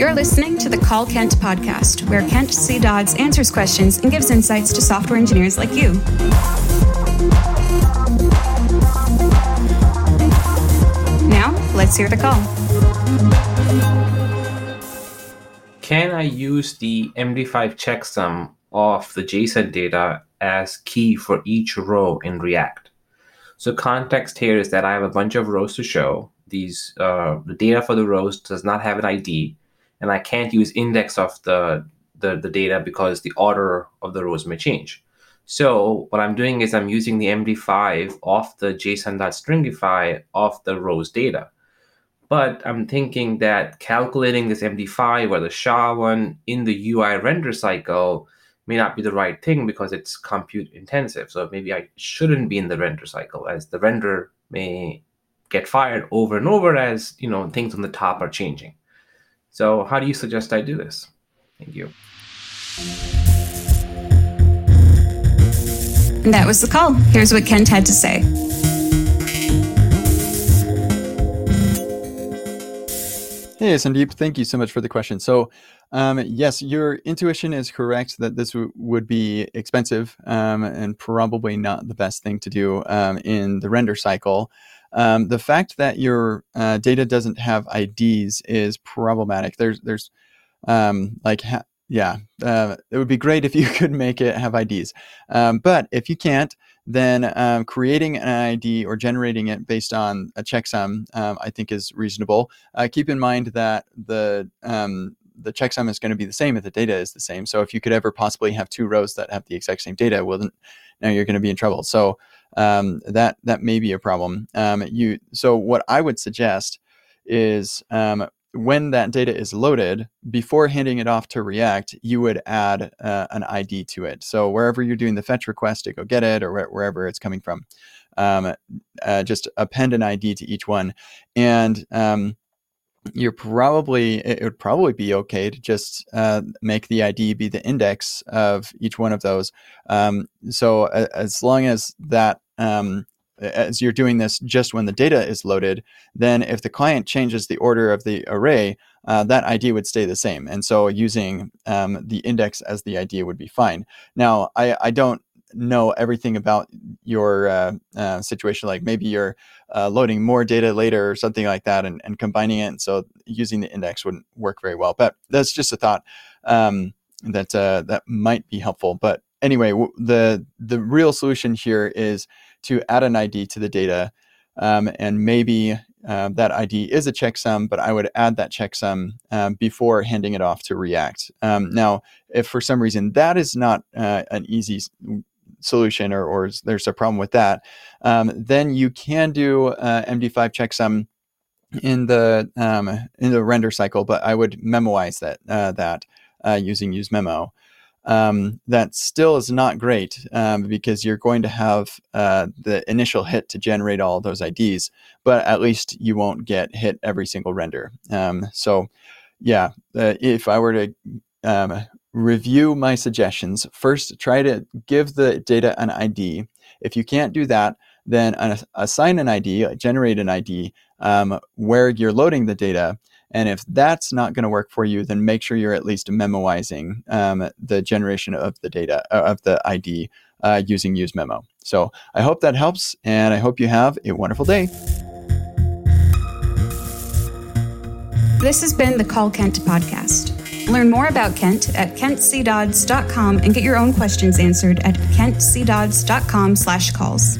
You're listening to the Call Kent podcast, where Kent C. Dodds answers questions and gives insights to software engineers like you. Now, let's hear the call. Can I use the MD5 checksum of the JSON data as key for each row in React? So context here is that I have a bunch of rows to show. These uh, the data for the rows does not have an ID, and I can't use index of the, the, the data because the order of the rows may change. So what I'm doing is I'm using the MD5 of the JSON.stringify of the rows data. But I'm thinking that calculating this MD5 or the SHA one in the UI render cycle may not be the right thing because it's compute intensive. So maybe I shouldn't be in the render cycle as the render may get fired over and over as you know things on the top are changing. So how do you suggest I do this? Thank you. And that was the call. Here's what Kent had to say. Hey, Sandeep, thank you so much for the question. So, um, yes, your intuition is correct that this w- would be expensive um, and probably not the best thing to do um, in the render cycle. Um, the fact that your uh, data doesn't have IDs is problematic. There's, there's um, like, ha- yeah, uh, it would be great if you could make it have IDs. Um, but if you can't, then um, creating an ID or generating it based on a checksum, um, I think is reasonable. Uh, keep in mind that the um, the checksum is going to be the same if the data is the same. So if you could ever possibly have two rows that have the exact same data, well, then now you're going to be in trouble. So um, that that may be a problem. Um, you so what I would suggest is um, when that data is loaded, before handing it off to React, you would add uh, an ID to it. So wherever you're doing the fetch request to go get it, or wh- wherever it's coming from, um, uh, just append an ID to each one, and um, you're probably it would probably be okay to just uh, make the ID be the index of each one of those. Um, so as long as that um, as you're doing this just when the data is loaded, then if the client changes the order of the array, uh, that ID would stay the same. And so using um, the index as the ID would be fine. Now, I, I don't know everything about your uh, uh, situation. Like maybe you're uh, loading more data later or something like that and, and combining it. And so using the index wouldn't work very well. But that's just a thought um, that uh, that might be helpful. But anyway, w- the the real solution here is to add an ID to the data. Um, and maybe uh, that ID is a checksum, but I would add that checksum um, before handing it off to React. Um, now, if for some reason that is not uh, an easy solution or, or there's a problem with that, um, then you can do uh, MD5 checksum in the um, in the render cycle, but I would memoize that uh, that uh, using useMemo um, that still is not great um, because you're going to have uh, the initial hit to generate all those IDs, but at least you won't get hit every single render. Um, so, yeah, uh, if I were to um, review my suggestions, first try to give the data an ID. If you can't do that, then assign an ID, generate an ID um, where you're loading the data and if that's not going to work for you, then make sure you're at least memoizing um, the generation of the data uh, of the ID uh, using useMemo. So I hope that helps, and I hope you have a wonderful day. This has been the Call Kent podcast. Learn more about Kent at kentcdodds.com and get your own questions answered at kentcdodds.com slash calls.